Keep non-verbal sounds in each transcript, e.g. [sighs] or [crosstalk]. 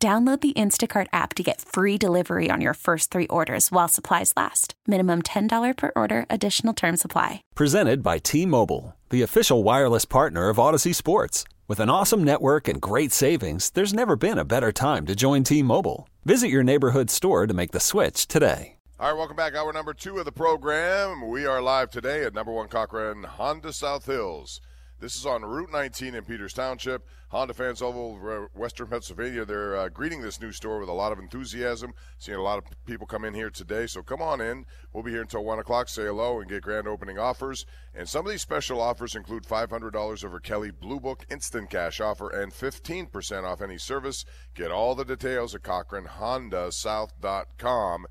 Download the Instacart app to get free delivery on your first three orders while supplies last. Minimum $10 per order, additional term supply. Presented by T Mobile, the official wireless partner of Odyssey Sports. With an awesome network and great savings, there's never been a better time to join T Mobile. Visit your neighborhood store to make the switch today. All right, welcome back. Hour number two of the program. We are live today at number one Cochran Honda South Hills. This is on Route 19 in Peters Township. Honda fans all over Western Pennsylvania, they're uh, greeting this new store with a lot of enthusiasm. Seeing a lot of people come in here today, so come on in. We'll be here until 1 o'clock. Say hello and get grand opening offers. And some of these special offers include $500 over Kelley Blue Book instant cash offer and 15% off any service. Get all the details at CochranHondaSouth.com.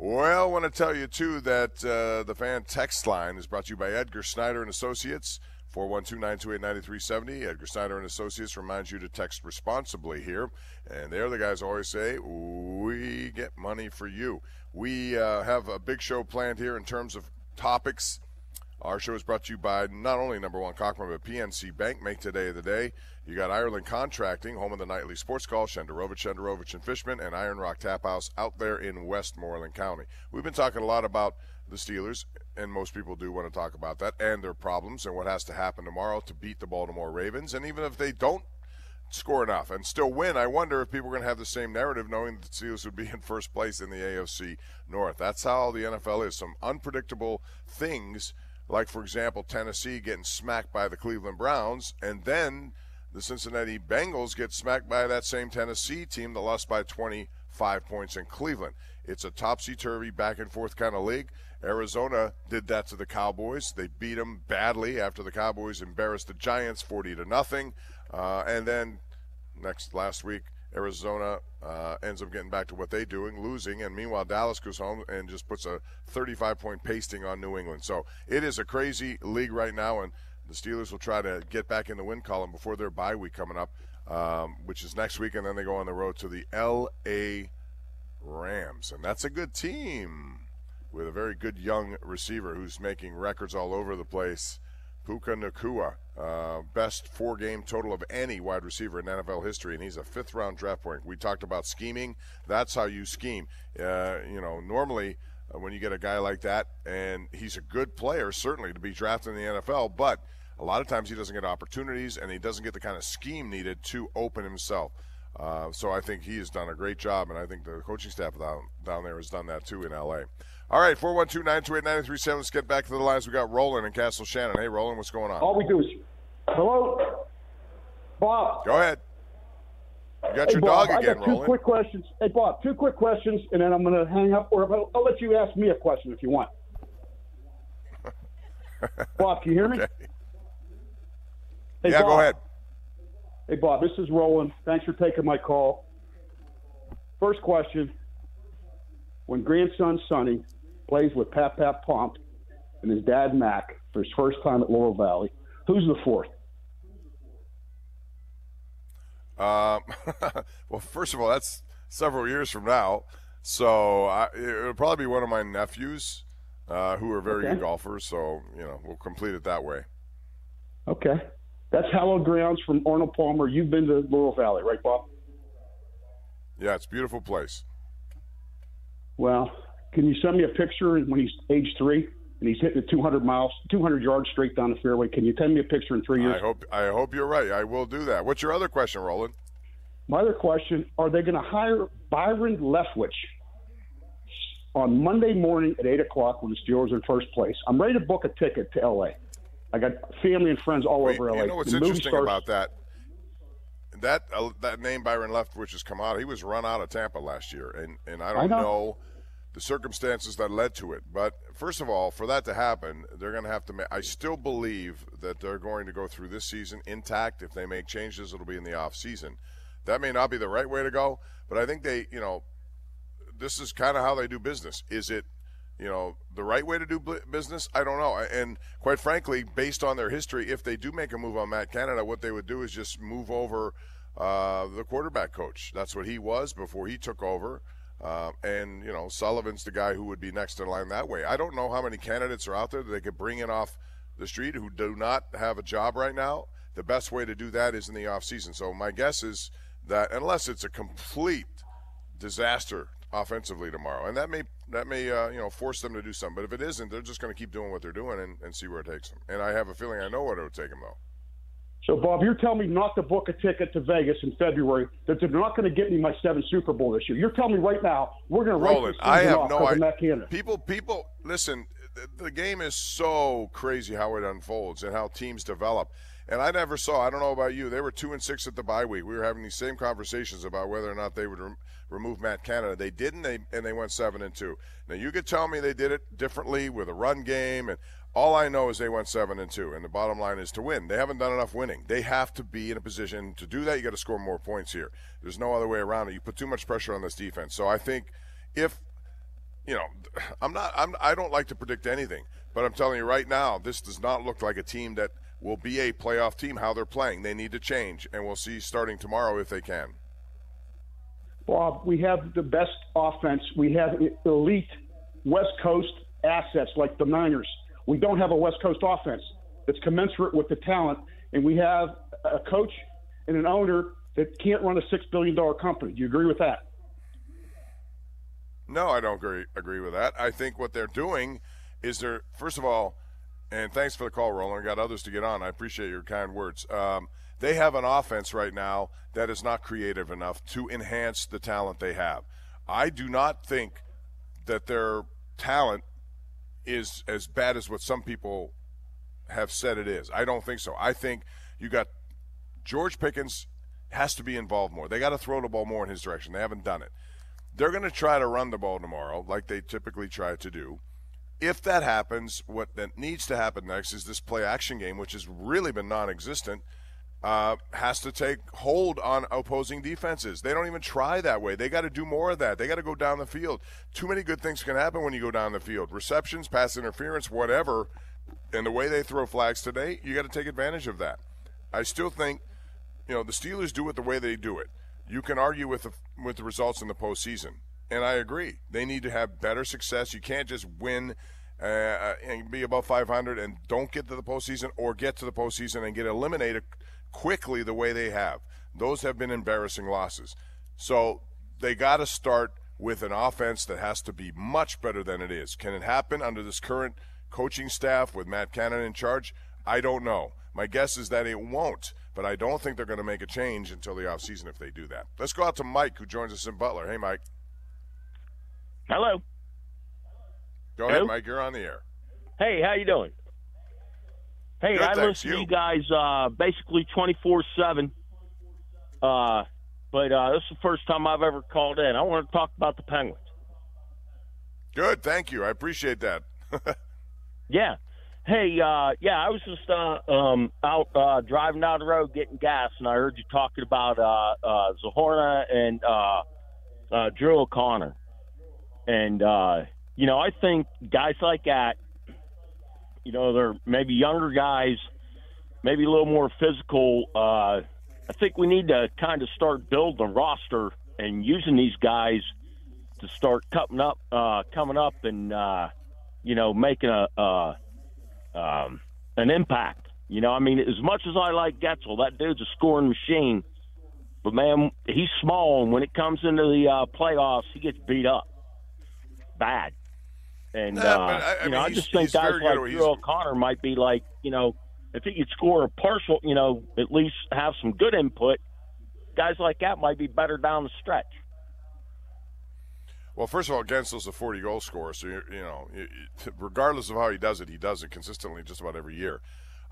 Well, I want to tell you, too, that uh, the fan text line is brought to you by Edgar Snyder and Associates. 412-928-9370. Edgar Snyder and Associates reminds you to text responsibly here. And they're the guys always say, we get money for you. We uh, have a big show planned here in terms of topics. Our show is brought to you by not only number one Cochran, but PNC Bank. Make today the day. You got Ireland Contracting, home of the nightly sports call, Shenderovich, Shenderovich and Fishman, and Iron Rock Tap House out there in Westmoreland County. We've been talking a lot about the Steelers, and most people do want to talk about that and their problems and what has to happen tomorrow to beat the Baltimore Ravens. And even if they don't score enough and still win, I wonder if people are going to have the same narrative knowing that the Steelers would be in first place in the AFC North. That's how the NFL is. Some unpredictable things, like, for example, Tennessee getting smacked by the Cleveland Browns, and then the Cincinnati Bengals get smacked by that same Tennessee team that lost by 25 points in Cleveland. It's a topsy turvy, back and forth kind of league. Arizona did that to the Cowboys. They beat them badly after the Cowboys embarrassed the Giants 40 to nothing. Uh, and then next last week, Arizona uh, ends up getting back to what they're doing, losing, and meanwhile Dallas goes home and just puts a 35 point pasting on New England. So it is a crazy league right now, and the Steelers will try to get back in the win column before their bye week coming up, um, which is next week, and then they go on the road to the L.A. Rams, and that's a good team with a very good young receiver who's making records all over the place. Puka Nacua, uh, best four game total of any wide receiver in NFL history, and he's a fifth round draft point. We talked about scheming. That's how you scheme. Uh, you know, normally uh, when you get a guy like that, and he's a good player, certainly to be drafted in the NFL, but a lot of times he doesn't get opportunities and he doesn't get the kind of scheme needed to open himself. Uh, so I think he has done a great job, and I think the coaching staff down, down there has done that too in LA. All right, 412 928 937. Let's get back to the lines. We got Roland in Castle Shannon. Hey, Roland, what's going on? All we do is. Hello? Bob. Go ahead. You got hey, your Bob, dog again, I got two Roland. quick questions. Hey, Bob, two quick questions, and then I'm going to hang up, or I'll, I'll let you ask me a question if you want. [laughs] Bob, can you hear me? Okay. Hey, yeah, Bob. go ahead. Hey, Bob, this is Roland. Thanks for taking my call. First question When grandson Sonny plays with Pat Pat Pomp and his dad Mac for his first time at Laurel Valley, who's the fourth? Um, [laughs] well, first of all, that's several years from now. So I, it'll probably be one of my nephews uh, who are very Okay. good golfers. So, you know, we'll complete it that way. Okay. That's hallowed grounds from Arnold Palmer. You've been to Laurel Valley, right, Bob? Yeah, it's a beautiful place. Well, can you send me a picture when he's age three and he's hitting it 200 miles, 200 yards straight down the fairway? Can you send me a picture in three years? I hope I hope you're right. I will do that. What's your other question, Roland? My other question: Are they going to hire Byron Leftwich on Monday morning at eight o'clock when the Steelers are in first place? I'm ready to book a ticket to LA. I got family and friends all Wait, over LA. you know what's The interesting starts- about that? That uh, that name Byron Leftwich has come out. He was run out of Tampa last year, and and I don't I know. know. The circumstances that led to it. But first of all, for that to happen, they're going to have to. Ma- I still believe that they're going to go through this season intact. If they make changes, it'll be in the off season. That may not be the right way to go, but I think they, you know, this is kind of how they do business. Is it, you know, the right way to do business? I don't know. And quite frankly, based on their history, if they do make a move on Matt Canada, what they would do is just move over uh, the quarterback coach. That's what he was before he took over. Uh, and you know, Sullivan's the guy who would be next in line that way. I don't know how many candidates are out there that they could bring in off the street who do not have a job right now. The best way to do that is in the off season. So my guess is that unless it's a complete disaster offensively tomorrow, and that may that may uh, you know force them to do something. But if it isn't, they're just going to keep doing what they're doing and, and see where it takes them. And I have a feeling I know what it would take them though. So, Bob, you're telling me not to book a ticket to Vegas in February, that they're not going to get me my seventh Super Bowl this year. You're telling me right now we're going to write this I have no idea. People, people, listen. The, the game is so crazy how it unfolds and how teams develop. And I never saw. I don't know about you. They were two and six at the bye week. We were having these same conversations about whether or not they would re- remove Matt Canada. They didn't. They and they went seven and two. Now you could tell me they did it differently with a run game and all I know is they went seven and two, and the bottom line is to win. They haven't done enough winning. They have to be in a position to do that. You got to score more points here. There's no other way around it. You put too much pressure on this defense. So I think if you know, [sighs] I'm not. I'm. I don't like to predict anything, but I'm telling you right now, this does not look like a team that will be a playoff team. How they're playing, they need to change, and we'll see starting tomorrow if they can. Bob, we have the best offense. We have elite West Coast assets like the Niners. We don't have a West Coast offense that's commensurate with the talent, and we have a coach and an owner that can't run a six billion dollar company. Do you agree with that? No, I don't agree agree with that. I think what they're doing is they're first of all, and thanks for the call, Roland. got others to get on. I appreciate your kind words. Um, they have an offense right now that is not creative enough to enhance the talent they have. I do not think that their talent is as bad as what some people have said it is. I don't think so. I think you got George Pickens has to be involved more. They got to throw the ball more in his direction. They haven't done it. They're going to try to run the ball tomorrow, like they typically try to do. If that happens, what that needs to happen next is this play action game, which has really been non existent uh, has to take hold on opposing defenses. They don't even try that way. They got to do more of that. They got to go down the field. Too many good things can happen when you go down the field. Receptions, pass interference, whatever. And the way they throw flags today, you got to take advantage of that. I still think, you know, the Steelers do it the way they do it. You can argue with the, with the results in the postseason, and I agree. They need to have better success. You can't just win uh, and be above 500 and don't get to the postseason, or get to the postseason and get eliminated quickly the way they have. Those have been embarrassing losses. So they got to start with an offense that has to be much better than it is. Can it happen under this current coaching staff with Matt Canada in charge? I don't know. My guess is that it won't, but I don't think they're going to make a change until the offseason if they do that. Let's go out to Mike, who joins us in Butler. Hey, Mike. Hello. Go Hello? ahead, Mike. You're on the air. Hey, how you doing? Hey, Good, I listen you. to you guys uh, basically 24 7. Uh, but uh, this is the first time I've ever called in. I want to talk about the Penguins. Good, thank you. I appreciate that. [laughs] yeah. Hey, uh, yeah, I was just uh, um, out uh, driving down the road getting gas, and I heard you talking about uh, uh, Zohorna and uh, uh, Drew O'Connor. And, uh, you know, I think guys like that you know, they're maybe younger guys, maybe a little more physical. Uh, I think we need to kind of start building a roster and using these guys to start coming up, uh, coming up, and uh, you know, making a uh, um, an impact. You know, I mean, as much as I like Guentzel, that dude's a scoring machine. But man, he's small, and when it comes into the uh, playoffs, he gets beat up bad. And nah, uh, I, I you know, mean, I just think guys like Drew O'Connor might be like, you know, if he could score a partial, you know, at least have some good input. Guys like that might be better down the stretch. Well, first of all, Guentzel's a 40 goal scorer, so you, you know, [laughs] regardless of how he does it, he does it consistently just about every year.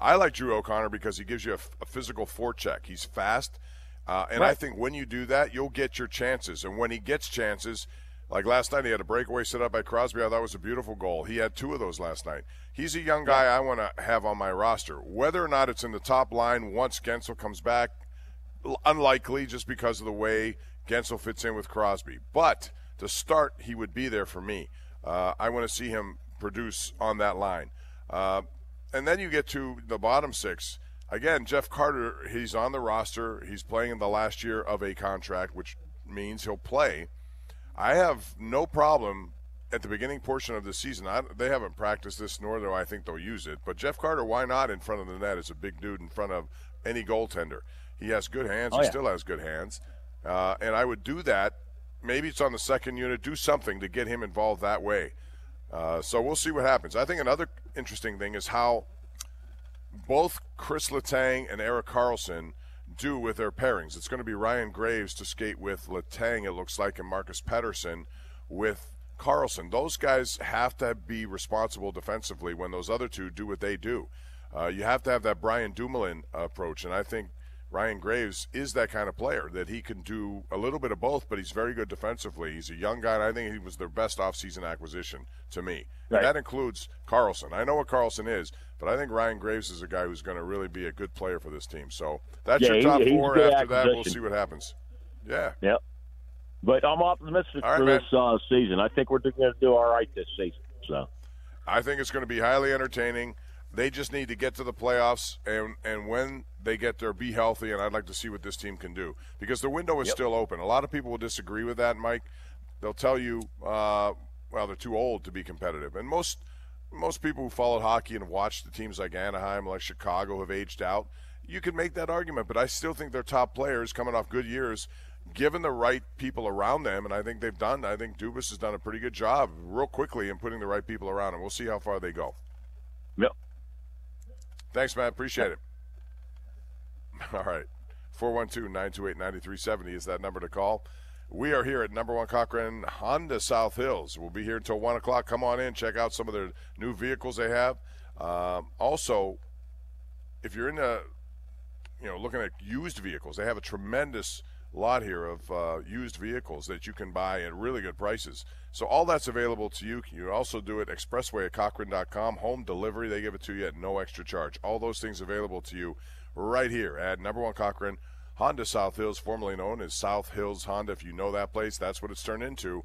I like Drew O'Connor because he gives you a, a physical forecheck. He's fast, uh, and right. I think when you do that, you'll get your chances. And when he gets chances, like last night, he had a breakaway set up by Crosby. I thought was a beautiful goal. He had two of those last night. He's a young guy I want to have on my roster. Whether or not it's in the top line once Guentzel comes back, unlikely just because of the way Guentzel fits in with Crosby. But to start, he would be there for me. Uh, I want to see him produce on that line. Uh, and then you get to the bottom six. Again, Jeff Carter, he's on the roster. He's playing in the last year of a contract, which means he'll play. I have no problem at the beginning portion of the season. I, they haven't practiced this, nor do I think they'll use it. But Jeff Carter, why not in front of the net as a big dude in front of any goaltender? He has good hands. Oh, he yeah. still has good hands. Uh, and I would do that. Maybe it's on the second unit. Do something to get him involved that way. Uh, so we'll see what happens. I think another interesting thing is how both Chris Letang and Erik Karlsson do with their pairings. It's going to be Ryan Graves to skate with Letang, it looks like, and Marcus Pettersson with Karlsson. Those guys have to be responsible defensively when those other two do what they do. Uh, you have to have that Brian Dumoulin approach, and I think Ryan Graves is that kind of player that he can do a little bit of both, but he's very good defensively. He's a young guy, and I think he was their best offseason acquisition to me. Right. that includes Karlsson. I know what Karlsson is, but I think Ryan Graves is a guy who's going to really be a good player for this team. So that's yeah, your top he, four. After that, we'll see what happens. Yeah. Yep. But I'm optimistic right, for man. this uh, season. I think we're going to do all right this season. So I think it's going to be highly entertaining. They just need to get to the playoffs, and and when they get there, be healthy. And I'd like to see what this team can do because the window is yep. still open. A lot of people will disagree with that, Mike. They'll tell you, uh, well, they're too old to be competitive, and most most people who followed hockey and watched the teams like Anaheim, like Chicago, have aged out. You can make that argument, but I still think they're top players coming off good years, given the right people around them, and I think they've done. I think Dubas has done a pretty good job, real quickly, in putting the right people around him. We'll see how far they go. Yep. Thanks, man. Appreciate it. [laughs] All right. 412 928 9370 is that number to call. We are here at number one Cochran Honda South Hills. We'll be here until 1 o'clock. Come on in, check out some of their new vehicles they have. Um, also, if you're into, you know, looking at used vehicles, they have a tremendous lot here of uh, used vehicles that you can buy at really good prices. So all that's available to you. You also do it expressway at Cochran.com, Home delivery, they give it to you at no extra charge. All those things available to you right here at number one Cochran Honda South Hills, formerly known as South Hills Honda. If you know that place, that's what it's turned into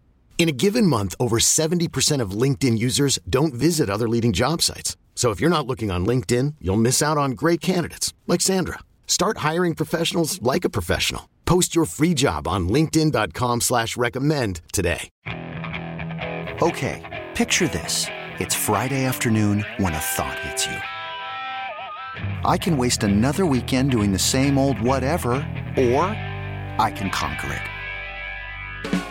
In a given month, over 70% of LinkedIn users don't visit other leading job sites. So if you're not looking on LinkedIn, you'll miss out on great candidates like Sandra. Start hiring professionals like a professional. Post your free job on LinkedIn.com/slash recommend today. Okay, picture this. It's Friday afternoon when a thought hits you. I can waste another weekend doing the same old whatever, or I can conquer it.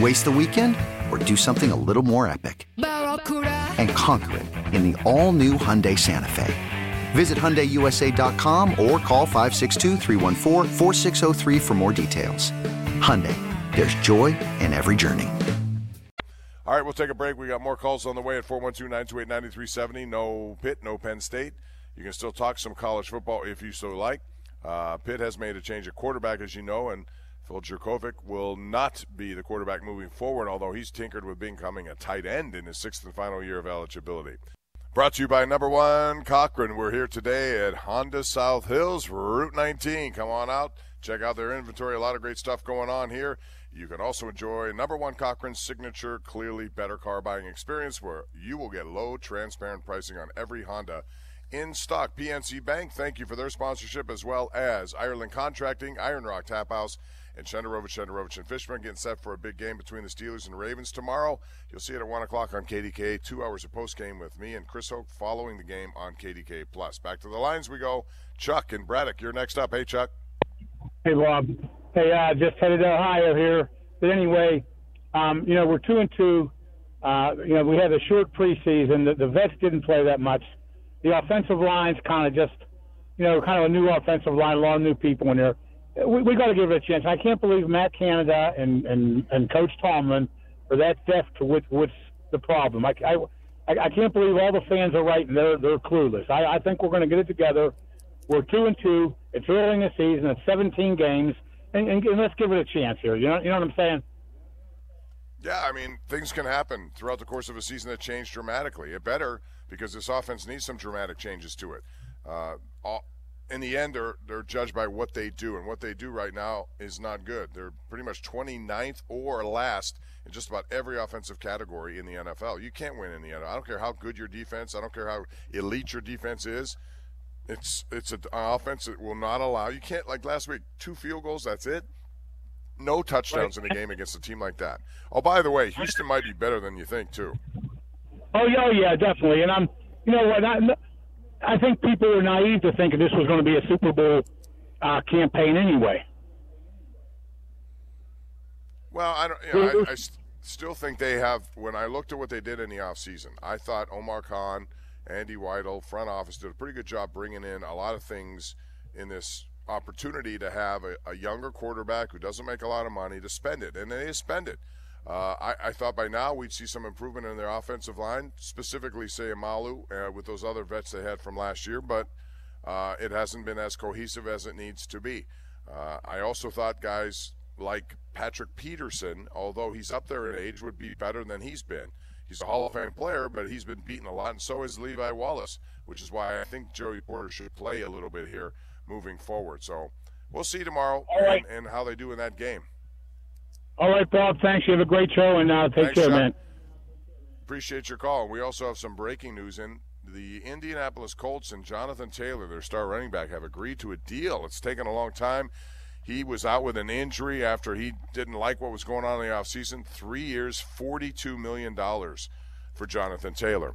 Waste the weekend or do something a little more epic? And conquer it in the all-new Hyundai Santa Fe. Visit HyundaiUSA.com or call 562 for more details. Hyundai, there's joy in every journey. All right, we'll take a break. We got more calls on the way at 412-928-9370. No Pitt, no Penn State. You can still talk some college football if you so like. Uh, Pitt has made a change at quarterback, as you know, and – Phil Jurkovec will not be the quarterback moving forward, although he's tinkered with becoming a tight end in his sixth and final year of eligibility. Brought to you by number one Cochran. We're here today at Honda South Hills, Route 19. Come on out, check out their inventory. A lot of great stuff going on here. You can also enjoy number one Cochran's signature, clearly better car buying experience where you will get low, transparent pricing on every Honda in stock. PNC Bank, thank you for their sponsorship, as well as Ireland Contracting, Iron Rock Tap House, and Shenderovich, Shenderovich, and Fishman getting set for a big game between the Steelers and the Ravens tomorrow. You'll see it at 1 o'clock on KDK. Two hours of post game with me and Chris Hoke following the game on KDK. Plus. Back to the lines we go. Chuck and Braddock, you're next up. Hey, Chuck. Hey, Bob. Hey, uh, just headed to Ohio here. But anyway, um, you know, we're 2 and 2. Uh, you know, we had a short preseason. The, the vets didn't play that much. The offensive line's kind of just, you know, kind of a new offensive line, a lot of new people in there we, we got to give it a chance. I can't believe Matt Canada and and and Coach Tomlin are that deaf to what what's the problem. I, I I can't believe all the fans are right and they're they're clueless. I, I think we're going to get it together. We're two and two. It's early in the season. It's 17 games, and, and, and let's give it a chance here. You know, you know what I'm saying? Yeah, I mean things can happen throughout the course of a season that change dramatically. It better because this offense needs some dramatic changes to it. Uh, all, in the end, they're they're judged by what they do, and what they do right now is not good. They're pretty much 29th or last in just about every offensive category in the NFL. You can't win in the NFL. I don't care how good your defense. I don't care how elite your defense is. It's it's an offense that will not allow. You can't like last week, two field goals. That's it. No touchdowns right. in a game against a team like that. Oh, by the way, Houston might be better than you think too. Oh yeah, oh, yeah, definitely. And I'm, you know what? I, I think people were naive to think this was going to be a Super Bowl uh, campaign anyway. Well, I don't. You know, I, I st- still think they have. When I looked at what they did in the offseason, I thought Omar Khan, Andy Weidl, front office did a pretty good job bringing in a lot of things in this opportunity to have a, a younger quarterback who doesn't make a lot of money to spend it, and they spend it. Uh, I, I, thought by now we'd see some improvement in their offensive line, specifically Seumalo uh, with those other vets they had from last year, but uh, it hasn't been as cohesive as it needs to be. Uh, I also thought guys like Patrick Peterson, although he's up there in age, would be better than he's been. He's a Hall of Fame player, but he's been beaten a lot, and so is Levi Wallace, which is why I think Joey Porter should play a little bit here moving forward. So we'll see tomorrow right. and, and how they do in that game. All right, Bob. Thanks. You have a great show, and uh, take thanks, care, man. Appreciate your call. We also have some breaking news in the Indianapolis Colts and Jonathan Taylor, their star running back, have agreed to a deal. It's taken a long time. He was out with an injury after he didn't like what was going on in the offseason. Three years, $42 million for Jonathan Taylor.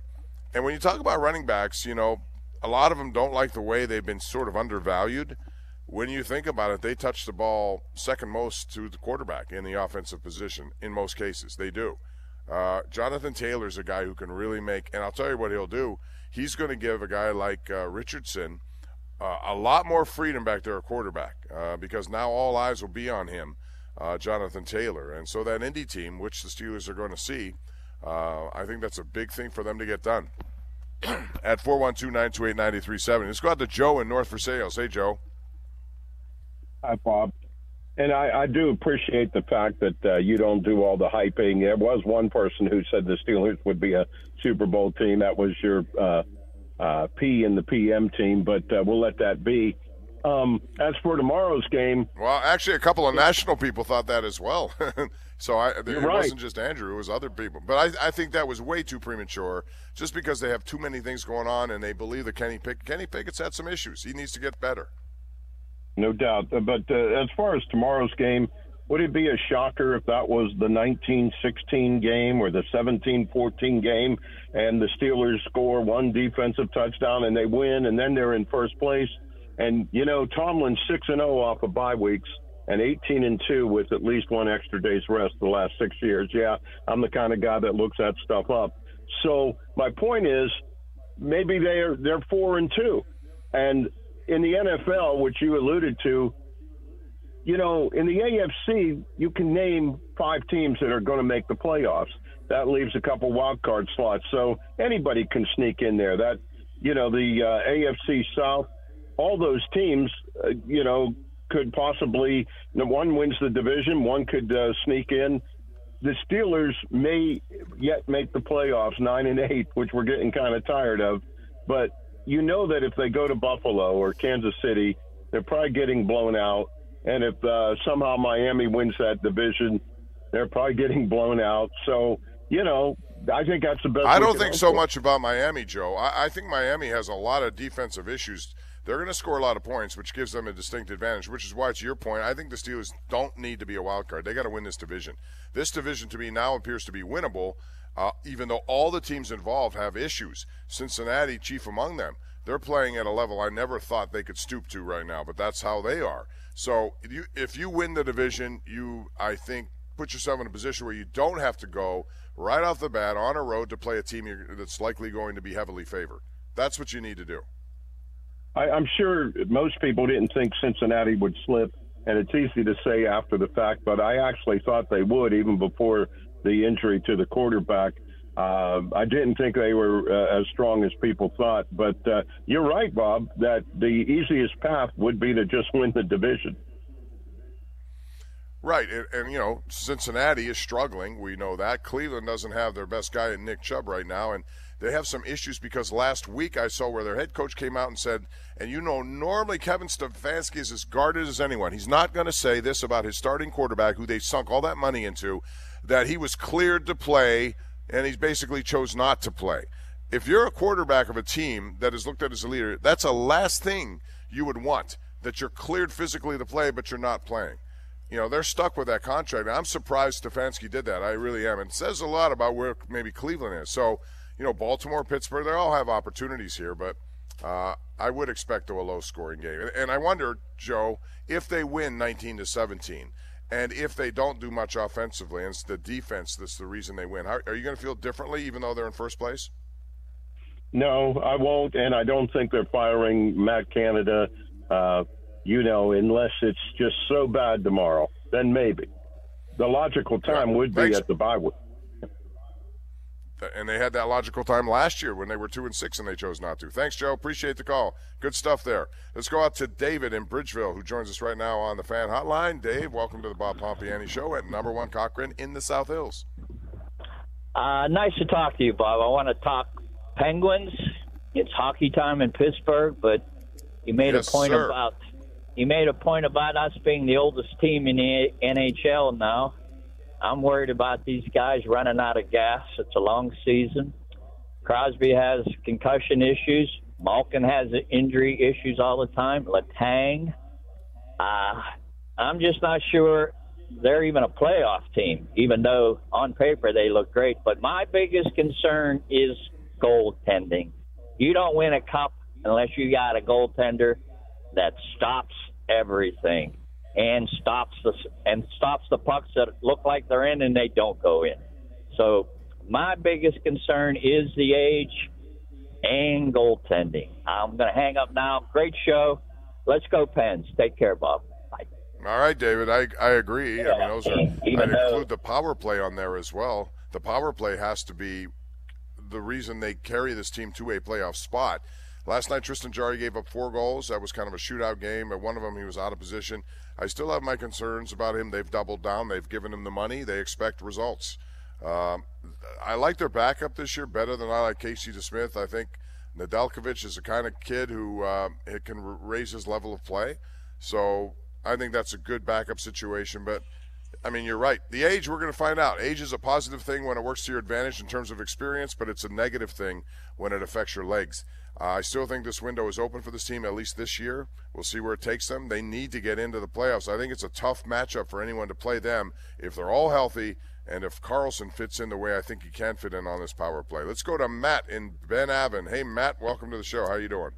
And when you talk about running backs, you know, a lot of them don't like the way they've been sort of undervalued when you think about it, they touch the ball second most to the quarterback in the offensive position in most cases. They do. Uh, Jonathan Taylor's a guy who can really make, and I'll tell you what he'll do. He's going to give a guy like uh, Richardson uh, a lot more freedom back there at quarterback uh, because now all eyes will be on him, uh, Jonathan Taylor. And so that Indy team, which the Steelers are going to see, uh, I think that's a big thing for them to get done. [clears throat] at 412 928 9370. Let's go out to Joe in North Versailles. Hey, Joe. Hi, Bob. And I, I do appreciate the fact that uh, you don't do all the hyping. There was one person who said the Steelers would be a Super Bowl team. That was your uh, uh, P in the PM team, but uh, we'll let that be. Um, as for tomorrow's game, well, actually, a couple of national people thought that as well. [laughs] so I, it right. wasn't just Andrew; it was other people. But I, I, think that was way too premature, just because they have too many things going on, and they believe that Kenny Pick, Kenny Pickett's had some issues. He needs to get better. No doubt. Uh, but uh, as far as tomorrow's game, would it be a shocker if that was the 1916 game or the 1714 game and the Steelers score one defensive touchdown and they win and then they're in first place? And, you know, Tomlin's 6 and 0 off of bye weeks and 18 and 2 with at least one extra day's rest the last six years. Yeah, I'm the kind of guy that looks that stuff up. So my point is maybe they're they're 4 and 2. And in the NFL, which you alluded to, you know, in the AFC, you can name five teams that are going to make the playoffs. That leaves a couple wild card slots, so anybody can sneak in there. That, you know, the uh, AFC South, all those teams, uh, you know, could possibly one wins the division, one could uh, sneak in. The Steelers may yet make the playoffs, nine and eight, which we're getting kind of tired of. But you know that if they go to Buffalo or Kansas City, they're probably getting blown out. And if uh, somehow Miami wins that division, they're probably getting [laughs] blown out. So you know, I think that's the best. I don't think so for. much about Miami, Joe. I, I think Miami has a lot of defensive issues they're going to score a lot of points, which gives them a distinct advantage, which is why, to your point, I think the Steelers don't need to be a wild card. They got to win this division. This division, to me, now appears to be winnable, uh, even though all the teams involved have issues. Cincinnati, chief among them. They're playing at a level I never thought they could stoop to right now, but that's how they are. So if you, if you win the division, you, I think, put yourself in a position where you don't have to go right off the bat on a road to play a team that's likely going to be heavily favored. That's what you need to do. I, I'm sure most people didn't think Cincinnati would slip, and it's easy to say after the fact, but I actually thought they would even before the injury to the quarterback. Uh, I didn't think they were uh, as strong as people thought, but uh, you're right, Bob, that the easiest path would be to just win the division. Right, and, and, you know Cincinnati is struggling. We know that Cleveland doesn't have their best guy in Nick Chubb right now, and they have some issues because last week I saw where their head coach came out and said, and you know, normally Kevin Stefanski is as guarded as anyone. He's not going to say this about his starting quarterback, who they sunk all that money into, that he was cleared to play, and he basically chose not to play. If you're a quarterback of a team that is looked at as a leader, that's a last thing you would want that you're cleared physically to play, but you're not playing. You know, they're stuck with that contract. I'm surprised Stefanski did that. I really am. It says a lot about where maybe Cleveland is. So, you know, Baltimore, Pittsburgh, they all have opportunities here, but uh, I would expect a low scoring game. And I wonder, Joe, if they win 19 to 17, and if they don't do much offensively, and it's the defense that's the reason they win, are, are you going to feel differently even though they're in first place? No, I won't, and I don't think they're firing Matt Canada. Uh, you know, unless it's just so bad tomorrow, then maybe. The logical time would be Thanks. at the bye week and they had that logical time last year when they were two and six and they chose not to. Thanks, Joe. Appreciate the call. Good stuff there. Let's go out to David in Bridgeville, who joins us right now on the fan hotline. Dave, welcome to the Bob Pompeani Show at number one Cochran in the South Hills. Uh, nice to talk to you, Bob. I want to talk Penguins. It's hockey time in Pittsburgh, but you made yes, a point sir. about you made a point about us being the oldest team in the NHL now. I'm worried about these guys running out of gas. It's a long season. Crosby has concussion issues. Malkin has injury issues all the time. Letang. Uh, I'm just not sure they're even a playoff team, even though on paper they look great. But my biggest concern is goaltending. You don't win a cup unless you got a goaltender that stops everything and stops the and stops the pucks that look like they're in and they don't go in. So my biggest concern is the age and goaltending. I'm going to hang up now. Great show. Let's go Pens. Take care, Bob. Bye. All right, David. I I agree. Yeah. I mean, those are. I'd include the power play on there as well. The power play has to be the reason they carry this team to a playoff spot. Last night, Tristan Jarry gave up four goals. That was kind of a shootout game. At one of them, he was out of position. I still have my concerns about him. They've doubled down. They've given him the money. They expect results. Um, I like their backup this year better than I like Casey DeSmith. I think Nedeljkovic is the kind of kid who uh, can raise his level of play. So I think that's a good backup situation. But I mean, you're right. The age, we're going to find out. Age is a positive thing when it works to your advantage in terms of experience, but it's a negative thing when it affects your legs. Uh, I still think this window is open for this team, at least this year. We'll see where it takes them. They need to get into the playoffs. I think it's a tough matchup for anyone to play them if they're all healthy and if Karlsson fits in the way I think he can fit in on this power play. Let's go to Matt in Ben Avon. Hey, Matt, welcome to the show. How are you doing?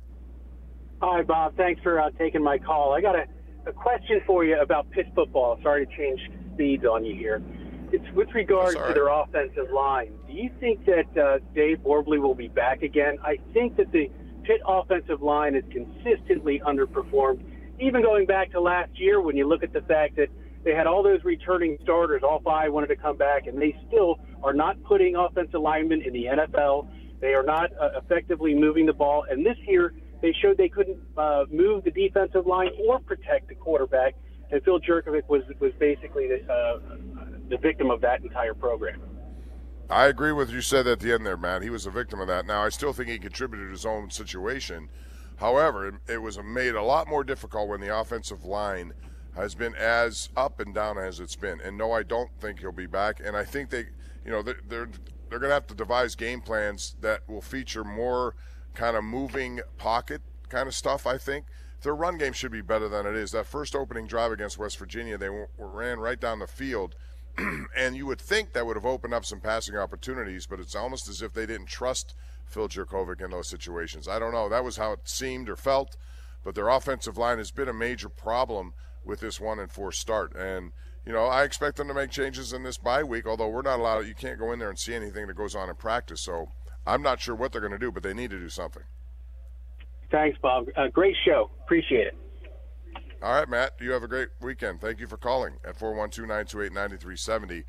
Hi, Bob. Thanks for uh, taking my call. I got a, a question for you about Pitt football. Sorry to change speeds on you here. It's with regard to their offensive line. Do you think that uh, Dave Borbely will be back again? I think that the Pitt offensive line has consistently underperformed, even going back to last year when you look at the fact that they had all those returning starters, all five wanted to come back, and they still are not putting offensive linemen in the NFL. They are not uh, effectively moving the ball. And this year, they showed they couldn't uh, move the defensive line or protect the quarterback, and Phil Jurkovec was was basically the, uh, the victim of that entire program. I agree with you said at the end there, Matt. He was a victim of that. Now, I still think he contributed to his own situation. However, it was made a lot more difficult when the offensive line has been as up and down as it's been. And no, I don't think he'll be back. And I think they, you know, they're they're, they're going to have to devise game plans that will feature more kind of moving pocket kind of stuff. I think their run game should be better than it is. That first opening drive against West Virginia, they ran right down the field. [clears throat] and you would think that would have opened up some passing opportunities, but it's almost as if they didn't trust Phil Jurkovec in those situations. I don't know. That was how it seemed or felt, but their offensive line has been a major problem with this one and four start. And you know, I expect them to make changes in this bye week. Although we're not allowed, you can't go in there and see anything that goes on in practice. So I'm not sure what they're going to do, but they need to do something. Thanks, Bob. Uh, great show. Appreciate it. All right, Matt. You have a great weekend. Thank you for calling at 412 928 9370.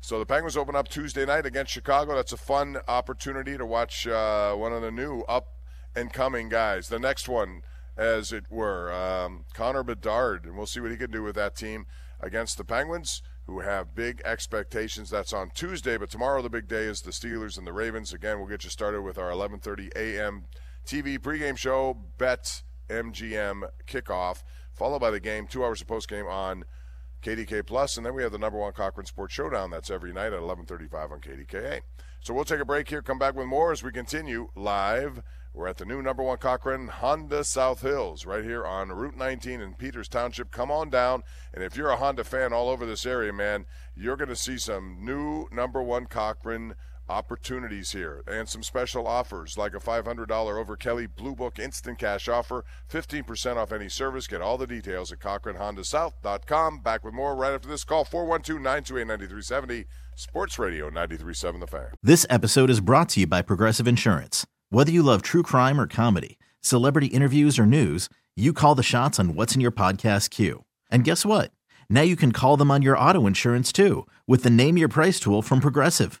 So the Penguins open up Tuesday night against Chicago. That's a fun opportunity to watch uh, one of the new up and coming guys. The next one, as it were, um, Connor Bedard, and we'll see what he can do with that team against the Penguins, who have big expectations. That's on Tuesday, but tomorrow the big day is the Steelers and the Ravens. Again, we'll get you started with our 11:30 a.m. TV pregame show, Bet MGM kickoff, followed by the game, two hours of postgame on KDK Plus, and then we have the number one Cochran Sports Showdown. That's every night at 11:35 on KDKA. So we'll take a break here. Come back with more as we continue live. We're at the new number one Cochran Honda South Hills, right here on Route 19 in Peters Township. Come on down, and if you're a Honda fan all over this area, man, you're going to see some new number one Cochran opportunities here and some special offers like a $500 over Kelly Blue Book instant cash offer, 15% off any service. Get all the details at CochranHondaSouth.com. Back with more right after this call 412 928 9370. Sports Radio 937 The Fan. This episode is brought to you by Progressive Insurance. Whether you love true crime or comedy, celebrity interviews or news, you call the shots on what's in your podcast queue. And guess what? Now you can call them on your auto insurance too with the Name Your Price tool from Progressive.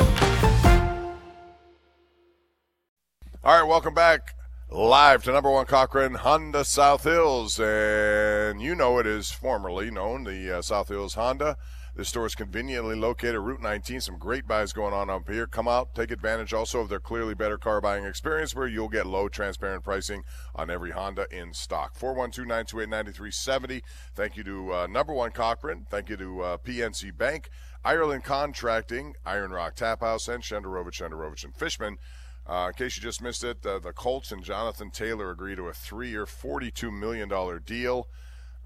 All right, welcome back live to number one Cochran Honda South Hills, and you know it is formerly known the uh, South Hills Honda. This store is conveniently located Route 19. Some great buys going on up here. Come out, take advantage also of their clearly better car buying experience, where you'll get low, transparent pricing on every Honda in stock. 412-928-9370. Thank you to uh, number one Cochran. Thank you to uh, PNC Bank, Ireland Contracting, Iron Rock Tap House, and Shenderovich, Shenderovich and Fishman. Uh, in case you just missed it, uh, the Colts and Jonathan Taylor agree to a three-year, $42 million deal.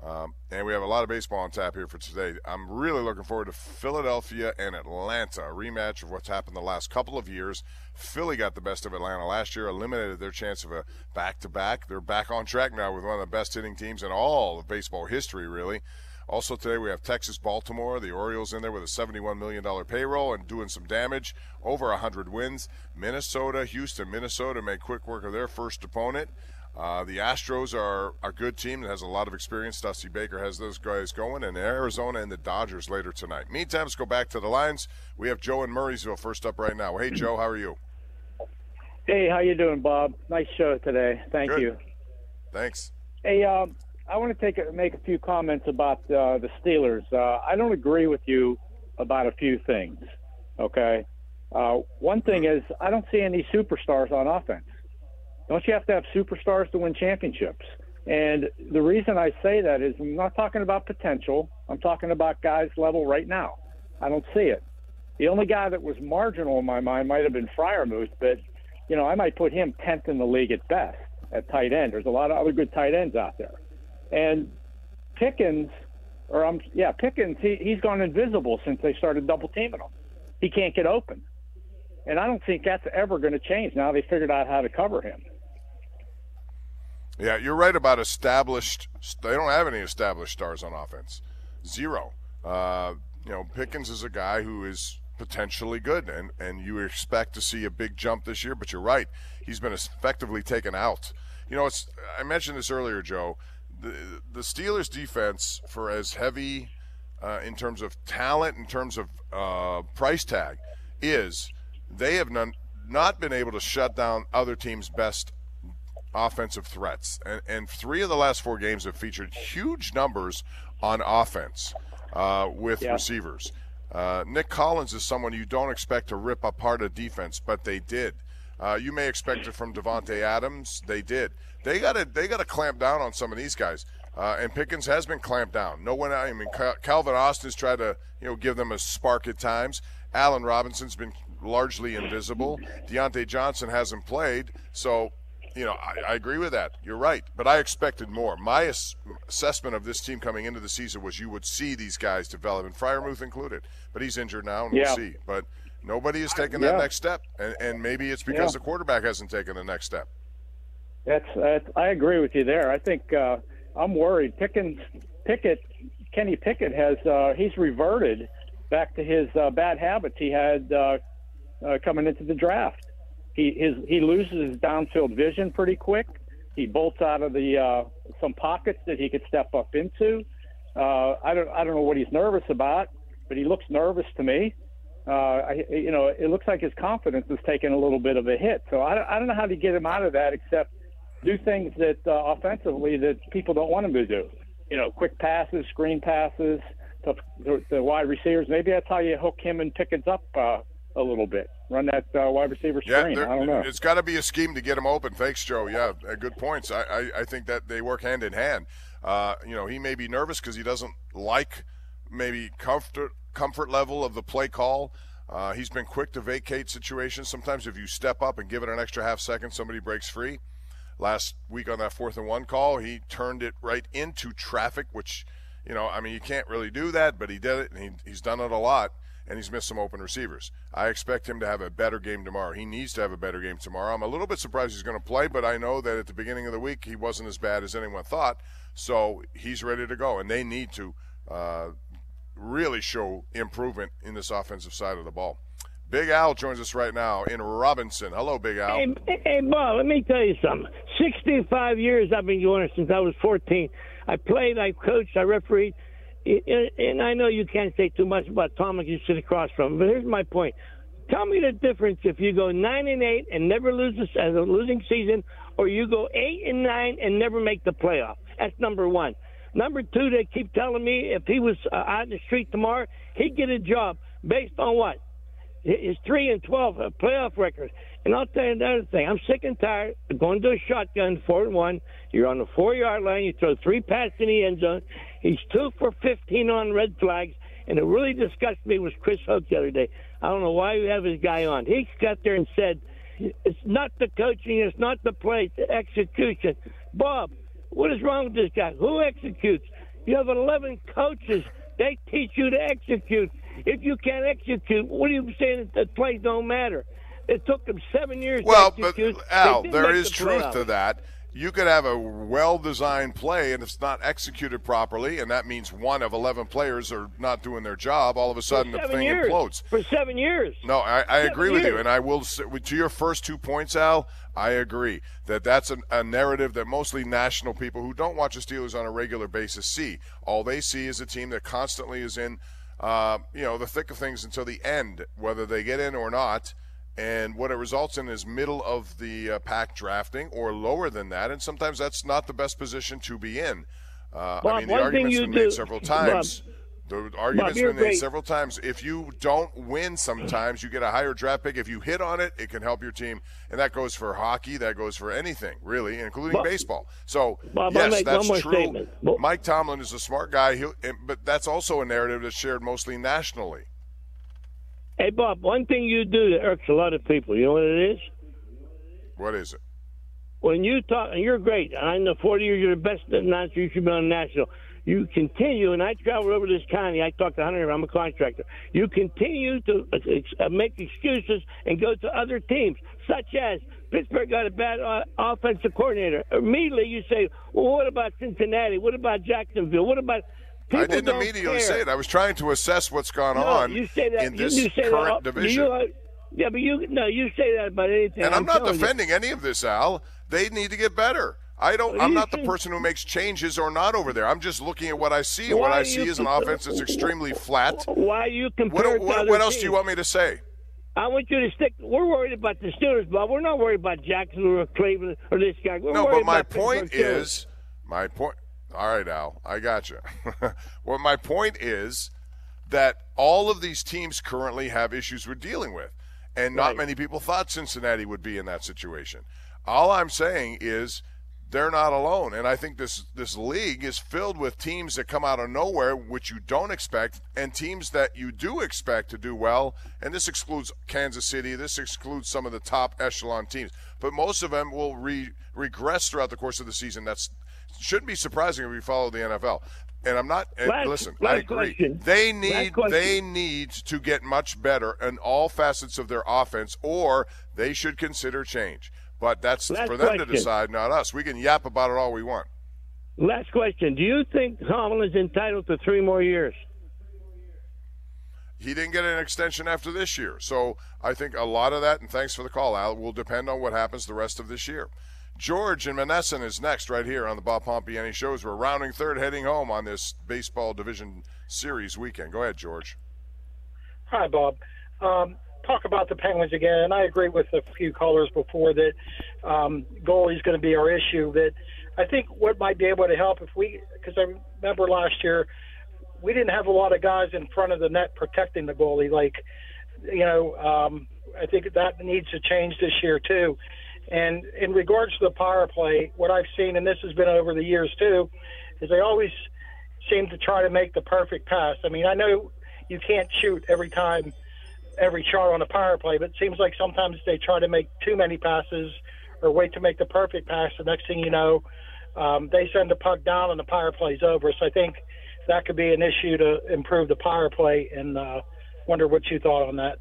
Um, and we have a lot of baseball on tap here for today. I'm really looking forward to Philadelphia and Atlanta, a rematch of what's happened the last couple of years. Philly got the best of Atlanta last year, eliminated their chance of a back-to-back. They're back on track now with one of the best hitting teams in all of baseball history, really. Also today we have Texas Baltimore, the Orioles in there with a $71 million payroll and doing some damage, over 100 wins. Minnesota, Houston, Minnesota made quick work of their first opponent. Uh, the Astros are a good team that has a lot of experience. Dusty Baker has those guys going, and Arizona and the Dodgers later tonight. Meantime, let's go back to the lines. We have Joe in Murrysville first up right now. Hey, Joe, how are you? Hey, how you doing, Bob? Nice show today. Thank Good. you. Thanks. Hey, um, I want to take a, make a few comments about uh, the Steelers. Uh, I don't agree with you about a few things. Okay. Uh, one thing is I don't see any superstars on offense. Don't you have to have superstars to win championships? And the reason I say that is I'm not talking about potential. I'm talking about guys level right now. I don't see it. The only guy that was marginal in my mind might have been Freiermuth, but you know I might put him tenth in the league at best at tight end. There's a lot of other good tight ends out there, and Pickens, or I'm yeah Pickens, he, he's gone invisible since they started double teaming him. He can't get open, and I don't think that's ever going to change. Now they figured out how to cover him. Yeah, you're right about established. They don't have any established stars on offense. Zero. Uh, you know, Pickens is a guy who is potentially good, and, and you expect to see a big jump this year. But you're right; he's been effectively taken out. You know, it's I mentioned this earlier, Joe. The the Steelers' defense, for as heavy uh, in terms of talent, in terms of uh, price tag, is they have none, not been able to shut down other teams' best offensive threats. And, and three of the last four games have featured huge numbers on offense uh, with Yeah. receivers. Uh, Nico Collins is someone you don't expect to rip apart a defense, but they did. Uh, you may expect it from Davante Adams. They did. They got to they got to clamp down on some of these guys. Uh, and Pickens has been clamped down. No one. I mean, Cal- Calvin Austin's tried to you know give them a spark at times. Allen Robinson's been largely invisible. Diontae Johnson hasn't played, so you know I, I agree with that. You're right, but I expected more. My ass- assessment of this team coming into the season was you would see these guys develop, and Freiermuth included. But he's injured now, and Yeah. we'll see. But nobody has taken Yeah. that next step, and, and maybe it's because Yeah. the quarterback hasn't taken the next step. That's, that's I agree with you there. I think uh, I'm worried. Pickens, Pickett, Kenny Pickett has uh, he's reverted back to his uh, bad habits he had uh, uh, coming into the draft. He his he loses his downfield vision pretty quick. He bolts out of the uh, some pockets that he could step up into. Uh, I don't I don't know what he's nervous about, but he looks nervous to me. Uh, I, you know, it looks like his confidence is taking a little bit of a hit. So I, don't- I don't know how to get him out of that except do things that uh, offensively that people don't want him to do. You know, quick passes, screen passes to the, the wide receivers. Maybe that's how you hook him and Pickens up uh, a little bit. Run that uh, wide receiver screen. there- I don't know. It's got to be a scheme to get him open. Thanks, Joe. Yeah, uh, good points. I, I, I think that they work hand in hand. Uh, you know, he may be nervous because he doesn't like maybe comfort comfort level of the play call. Uh, he's been quick to vacate situations. Sometimes if you step up and give it an extra half second, somebody breaks free. Last week on that fourth and one call, he turned it right into traffic, which, you know, I mean, you can't really do that, but he did it, and he, he's done it a lot, and he's missed some open receivers. I expect him to have a better game tomorrow. He needs to have a better game tomorrow. I'm a little bit surprised he's going to play, but I know that at the beginning of the week he wasn't as bad as anyone thought, so he's ready to go, and they need to uh, really show improvement in this offensive side of the ball. Big Al joins us right now in Robinson. Hello, Big Al. Hey, hey, Bob, let me tell you something. 65 years I've been doing going since I was 14. I played, I coached, I refereed, and and I know you can't say too much about Tom if you sit across from him, but here's my point. Tell me the difference if you go nine and eight and never lose as a losing season, or you go eight and nine and never make the playoff. That's number one. Number two, they keep telling me if he was uh, out in the street tomorrow, he'd get a job based on what? His three and twelve uh, playoff record. And I'll tell you another thing. I'm sick and tired of going to a shotgun, four and one. You're on the four yard line. You throw three passes in the end zone. He's two for fifteen on red flags. And it really disgusted me was Chris Hoke the other day. I don't know why you have his guy on. He got there and said, "It's not the coaching. It's not the play. It's the execution." Bob, what is wrong with this guy? Who executes? You have 11 coaches. They teach you to execute. If you can't execute, what are you saying that the plays don't matter? It took them seven years Well, to execute. Al, They didn't there is the truth playoffs. to that. You could have a well-designed play, and if it's not executed properly, and that means one of eleven players are not doing their job, all of a sudden the thing years. implodes. For seven years. No, I, I agree with you, and I will say, to your first two points, Al. I agree that that's an, a narrative that mostly national people who don't watch the Steelers on a regular basis see. All they see is a team that constantly is in, uh, you know, the thick of things until the end, whether they get in or not. And what it results in is middle of the uh, pack drafting or lower than that. And sometimes that's not the best position to be in. Uh, Bob, I mean, the argument's been you made do- several Bob, times. The argument's been made several times. If you don't win sometimes, you get a higher draft pick. If you hit on it, it can help your team. And that goes for hockey, that goes for anything, really, including Bob- baseball. So, Bob, yes, that's true. statement. Mike Tomlin is a smart guy, He'll, but that's also a narrative that's shared mostly nationally. Hey, Bob, one thing you do that irks a lot of people, you know what it is? What is it? When you talk, and you're great, and I know 40 years you're the best announcer, you should be on national. You continue, and I travel over this county. I talk to Hunter. I'm a contractor. You continue to uh, ex- uh, make excuses and go to other teams, such as Pittsburgh got a bad uh, offensive coordinator. Immediately, you say, "Well, what about Cincinnati? What about Jacksonville? What about?" I didn't immediately care. say it. I was trying to assess what's gone No, on you say that, in this you say current that, division. You, uh, yeah, but you no, you say that about anything. and I'm, not telling you. defending any of this, Al. They need to get better. I don't. I'm not the person who makes changes or not over there. I'm just looking at what I see. And what I see is an offense that's extremely flat. Why you compare What, what, what else do you want me to say? I want you to stick. We're worried about the Steelers, Bob. We're not worried about Jacksonville or Cleveland or this guy. We're no, but my point is, my point. All right, Al, I got you. [laughs] well, my point is that all of these teams currently have issues we're dealing with, and not Right. many people thought Cincinnati would be in that situation. All I'm saying is they're not alone, and I think this this league is filled with teams that come out of nowhere, which you don't expect, and teams that you do expect to do well. And this excludes Kansas City. This excludes some of the top echelon teams, but most of them will re- regress throughout the course of the season. That's shouldn't be surprising if you follow the NFL. And I'm not. Last- listen, last I agree. question. They need they need to get much better in all facets of their offense, or they should consider change. But that's Last for them to decide, not us. We can yap about it all we want. Last question: Do you think Tomlin is entitled to three more years? He didn't get an extension after this year, so I think a lot of that. And thanks for the call, Al. Will depend on what happens the rest of this year. George and Monessen is next right here on the Bob Pompeani shows. We're rounding third, heading home on this baseball division series weekend. Go ahead, George. Hi, Bob. Um, talk about the Penguins again, and I agree with a few callers before that um, goalie is going to be our issue. That I think what might be able to help if we, because I remember last year we didn't have a lot of guys in front of the net protecting the goalie. Like, you know, um, I think that needs to change this year too. And in regards to the power play, what I've seen, and this has been over the years too, is they always seem to try to make the perfect pass. I mean, I know you can't shoot every time, every shot on a power play, but it seems like sometimes they try to make too many passes or wait to make the perfect pass. The next thing you know, um, they send the puck down and the power play's over. So I think that could be an issue to improve the power play, and uh, wonder what you thought on that.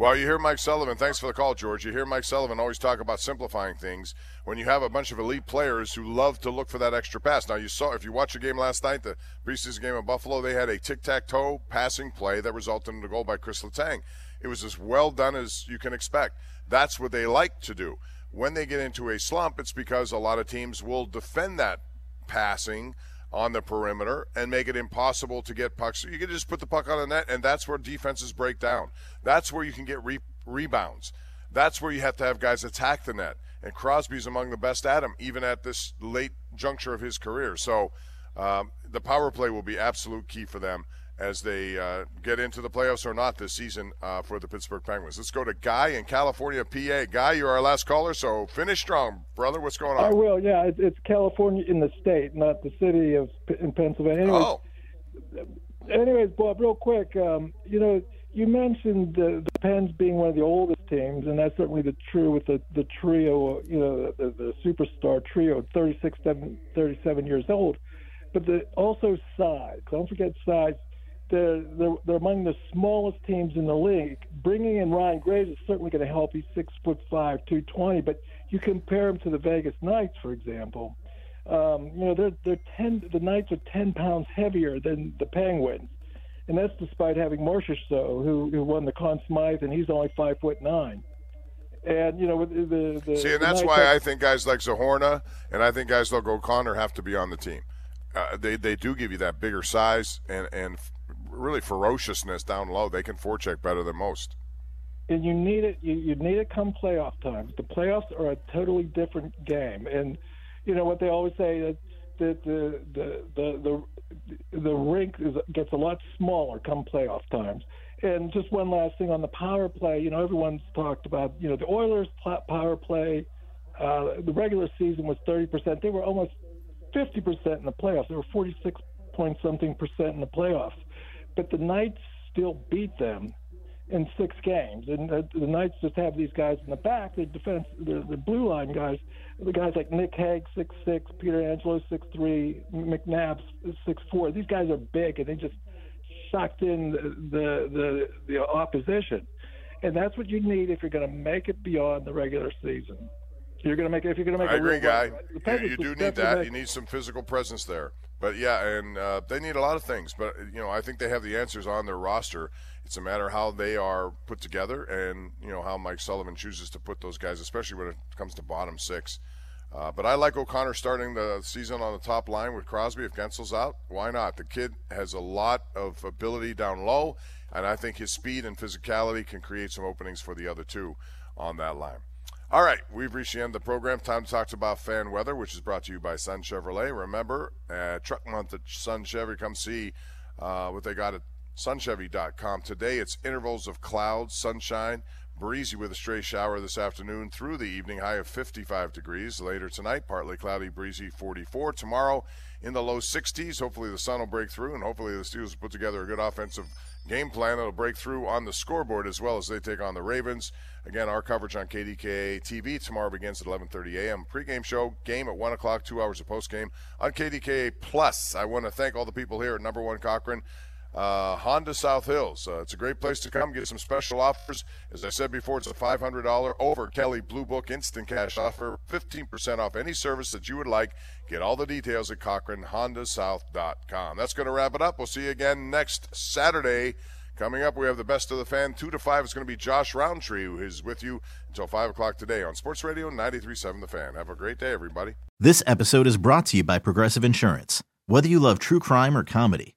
Well, you hear Mike Sullivan. Thanks for the call, George. You hear Mike Sullivan always talk about simplifying things. When you have a bunch of elite players who love to look for that extra pass. Now, you saw if you watch the game last night, the preseason game in Buffalo, they had a tic-tac-toe passing play that resulted in a goal by Chris Letang. It was as well done as you can expect. That's what they like to do. When they get into a slump, it's because a lot of teams will defend that passing on the perimeter and make it impossible to get pucks. You can just put the puck on the net, and that's where defenses break down. That's where you can get re- rebounds. That's where you have to have guys attack the net. And Crosby's among the best at him, even at this late juncture of his career. So um, the power play will be absolute key for them as they uh, get into the playoffs or not this season uh, for the Pittsburgh Penguins. Let's go to Guy in California, PA. Guy, you're our last caller, so finish strong, brother. What's going on? I will. Yeah, it, it's California in the state, not the city of in Pennsylvania. Anyways, Oh. anyways, Bob, real quick, um, you know, you mentioned the, the Pens being one of the oldest teams, and that's certainly the true with the the trio, you know, the, the superstar trio, 36, 7, 37 years old. But the also size. Don't forget size. They're, they're they're among the smallest teams in the league. Bringing in Ryan Graves is certainly going to help. He's six foot five, two twenty. But you compare him to the Vegas Knights, for example. Um, you know, they're they're ten. The Knights are ten pounds heavier than the Penguins, and that's despite having Marchessault, who who won the Conn Smythe, and he's only five foot nine. And you know, with the, the See, and the that's Knights why have- I think guys like Zohorna and I think guys like O'Connor have to be on the team. Uh, they they do give you that bigger size and and really ferociousness down low. They can forecheck better than most. and you need it. You, you need it come playoff time. The playoffs are a totally different game, and you know what they always say that that the the the the, the rink is, gets a lot smaller come playoff times. And just one last thing on the power play. You know, everyone's talked about you know the Oilers' power play. Uh, the regular season was 30%. They were almost 50% in the playoffs. They were 46 point something percent in the playoffs. But the Knights still beat them in six games. And the, the Knights just have these guys in the back, the defense, the, the blue line guys, the guys like Nick Hague, six six, Pietrangelo, six three, McNabb, six four. These guys are big, and they just sucked in the the the opposition. And that's what you need if you're going to make it beyond the regular season. You're going to make it if you're going to make. I a agree, guy. Run, you, you do need that. Make, you need some physical presence there. But yeah, and uh, they need a lot of things. But you know, I think they have the answers on their roster. It's a matter how they are put together, and you know how Mike Sullivan chooses to put those guys, especially when it comes to bottom six. Uh, but I like O'Connor starting the season on the top line with Crosby if Guentzel's out. Why not? The kid has a lot of ability down low, and I think his speed and physicality can create some openings for the other two on that line. All right, we've reached the end of the program. Time to talk about fan weather, which is brought to you by Sun Chevrolet. Remember, uh, Truck Month at Sun Chevy. Come see uh, what they got at sunchevy.com. Today it's intervals of clouds, sunshine, breezy with a stray shower this afternoon through the evening, high of 55 degrees. Later tonight, partly cloudy, breezy, 44. Tomorrow in the low 60s. Hopefully the sun will break through, and hopefully the Steelers will put together a good offensive game plan that'll break through on the scoreboard as well as they take on the Ravens. Again, our coverage on KDKA TV tomorrow begins at 11:30 a.m. Pre-game show, game at one o'clock, two hours of post-game on KDKA Plus. I want to thank all the people here at Number One Cochran. Uh, Honda South Hills. Uh, it's a great place to come. Get some special offers. As I said before, it's a $500 over Kelley Blue Book instant cash offer. 15% off any service that you would like. Get all the details at CochranHondaSouth.com. That's going to wrap it up. We'll see you again next Saturday. Coming up, we have the best of the fan. Two to five is going to be Josh Rowntree, who is with you until five o'clock today on Sports Radio 93.7 The Fan. Have a great day, everybody. This episode is brought to you by Progressive Insurance. Whether you love true crime or comedy,